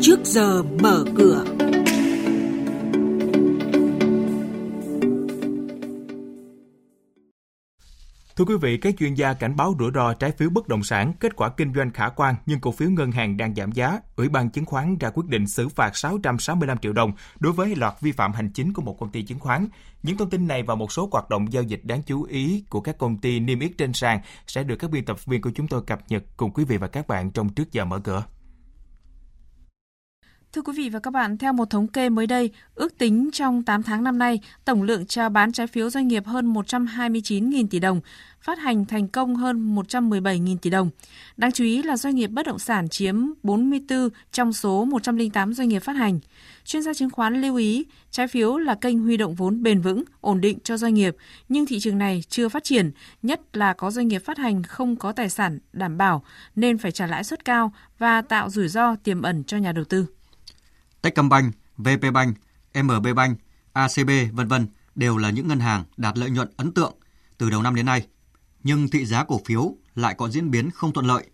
trước giờ mở cửa. Thưa quý vị, các chuyên gia cảnh báo rủi ro trái phiếu bất động sản, kết quả kinh doanh khả quan nhưng cổ phiếu ngân hàng đang giảm giá. Ủy ban chứng khoán ra quyết định xử phạt 665 triệu đồng đối với loạt vi phạm hành chính của một công ty chứng khoán. Những thông tin này và một số hoạt động giao dịch đáng chú ý của các công ty niêm yết trên sàn sẽ được các biên tập viên của chúng tôi cập nhật cùng quý vị và các bạn trong trước giờ mở cửa. Thưa quý vị và các bạn, theo một thống kê mới đây, ước tính trong 8 tháng năm nay, tổng lượng chào bán trái phiếu doanh nghiệp hơn 129.000 tỷ đồng, phát hành thành công hơn 117.000 tỷ đồng. Đáng chú ý là doanh nghiệp bất động sản chiếm 44 trong số 108 doanh nghiệp phát hành. Chuyên gia chứng khoán lưu ý, trái phiếu là kênh huy động vốn bền vững, ổn định cho doanh nghiệp, nhưng thị trường này chưa phát triển, nhất là có doanh nghiệp phát hành không có tài sản đảm bảo nên phải trả lãi suất cao và tạo rủi ro tiềm ẩn cho nhà đầu tư. Techcombank, VPBank, MBBank, ACB vân vân, đều là những ngân hàng đạt lợi nhuận ấn tượng từ đầu năm đến nay. Nhưng thị giá cổ phiếu lại có diễn biến không thuận lợi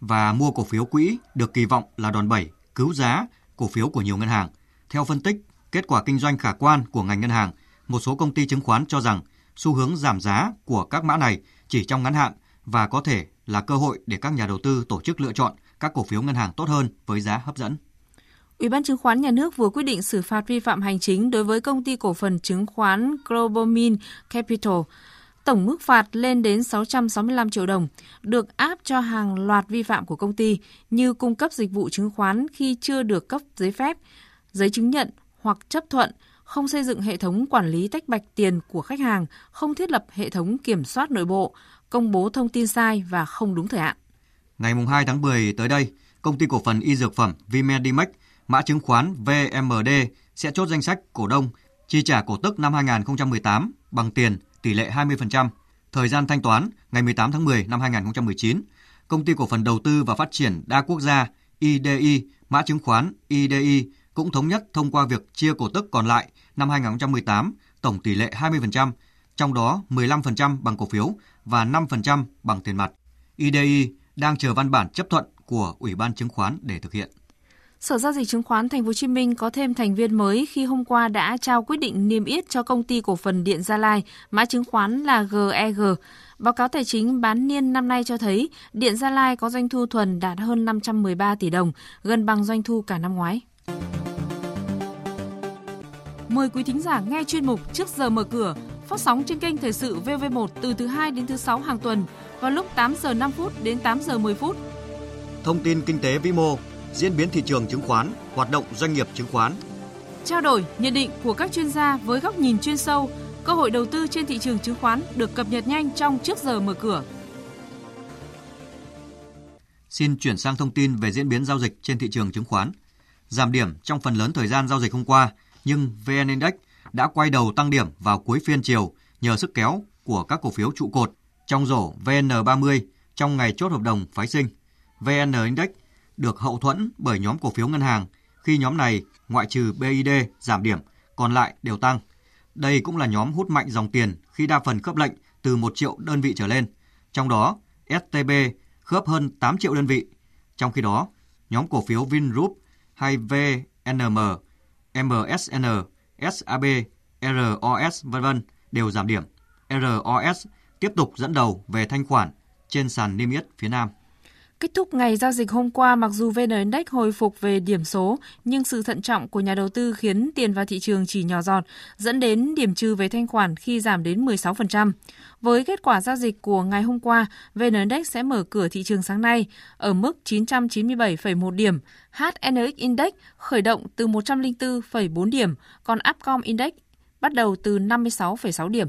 và mua cổ phiếu quỹ được kỳ vọng là đòn bẩy cứu giá cổ phiếu của nhiều ngân hàng. Theo phân tích, kết quả kinh doanh khả quan của ngành ngân hàng, một số công ty chứng khoán cho rằng xu hướng giảm giá của các mã này chỉ trong ngắn hạn và có thể là cơ hội để các nhà đầu tư tổ chức lựa chọn các cổ phiếu ngân hàng tốt hơn với giá hấp dẫn. Ủy ban chứng khoán nhà nước vừa quyết định xử phạt vi phạm hành chính đối với công ty cổ phần chứng khoán Globalmin Capital. Tổng mức phạt lên đến 665 triệu đồng, được áp cho hàng loạt vi phạm của công ty như cung cấp dịch vụ chứng khoán khi chưa được cấp giấy phép, giấy chứng nhận hoặc chấp thuận, không xây dựng hệ thống quản lý tách bạch tiền của khách hàng, không thiết lập hệ thống kiểm soát nội bộ, công bố thông tin sai và không đúng thời hạn. Ngày 2 tháng 10 tới đây, công ty cổ phần y dược phẩm Vimedimax mã chứng khoán VMD sẽ chốt danh sách cổ đông chi trả cổ tức năm 2018 bằng tiền tỷ lệ 20%. Thời gian thanh toán ngày 18 tháng 10 năm 2019. Công ty cổ phần đầu tư và phát triển đa quốc gia IDI, mã chứng khoán IDI cũng thống nhất thông qua việc chia cổ tức còn lại năm 2018 tổng tỷ lệ 20%, trong đó 15% bằng cổ phiếu và 5% bằng tiền mặt. IDI đang chờ văn bản chấp thuận của Ủy ban chứng khoán để thực hiện. Sở giao dịch chứng khoán Thành phố Hồ Chí Minh có thêm thành viên mới khi hôm qua đã trao quyết định niêm yết cho công ty cổ phần Điện Gia Lai, mã chứng khoán là GEG. E Báo cáo tài chính bán niên năm nay cho thấy Điện Gia Lai có doanh thu thuần đạt hơn 513 tỷ đồng, gần bằng doanh thu cả năm ngoái. Mời quý thính giả nghe chuyên mục Trước giờ mở cửa, phát sóng trên kênh Thời sự VV1 từ thứ 2 đến thứ 6 hàng tuần vào lúc 8 giờ 5 phút đến 8 giờ 10 phút. Thông tin kinh tế vĩ mô, diễn biến thị trường chứng khoán, hoạt động doanh nghiệp chứng khoán. Trao đổi, nhận định của các chuyên gia với góc nhìn chuyên sâu, cơ hội đầu tư trên thị trường chứng khoán được cập nhật nhanh trong trước giờ mở cửa. Xin chuyển sang thông tin về diễn biến giao dịch trên thị trường chứng khoán. Giảm điểm trong phần lớn thời gian giao dịch hôm qua, nhưng VN Index đã quay đầu tăng điểm vào cuối phiên chiều nhờ sức kéo của các cổ phiếu trụ cột trong rổ VN30 trong ngày chốt hợp đồng phái sinh. VN Index được hậu thuẫn bởi nhóm cổ phiếu ngân hàng khi nhóm này ngoại trừ BID giảm điểm, còn lại đều tăng. Đây cũng là nhóm hút mạnh dòng tiền khi đa phần khớp lệnh từ 1 triệu đơn vị trở lên. Trong đó, STB khớp hơn 8 triệu đơn vị. Trong khi đó, nhóm cổ phiếu Vingroup hay VNM, MSN, SAB, ROS v.v. đều giảm điểm. ROS tiếp tục dẫn đầu về thanh khoản trên sàn niêm yết phía Nam. Kết thúc ngày giao dịch hôm qua, mặc dù VN Index hồi phục về điểm số, nhưng sự thận trọng của nhà đầu tư khiến tiền vào thị trường chỉ nhỏ giọt, dẫn đến điểm trừ về thanh khoản khi giảm đến 16%. Với kết quả giao dịch của ngày hôm qua, VN Index sẽ mở cửa thị trường sáng nay ở mức 997,1 điểm, HNX Index khởi động từ 104,4 điểm, còn Upcom Index bắt đầu từ 56,6 điểm.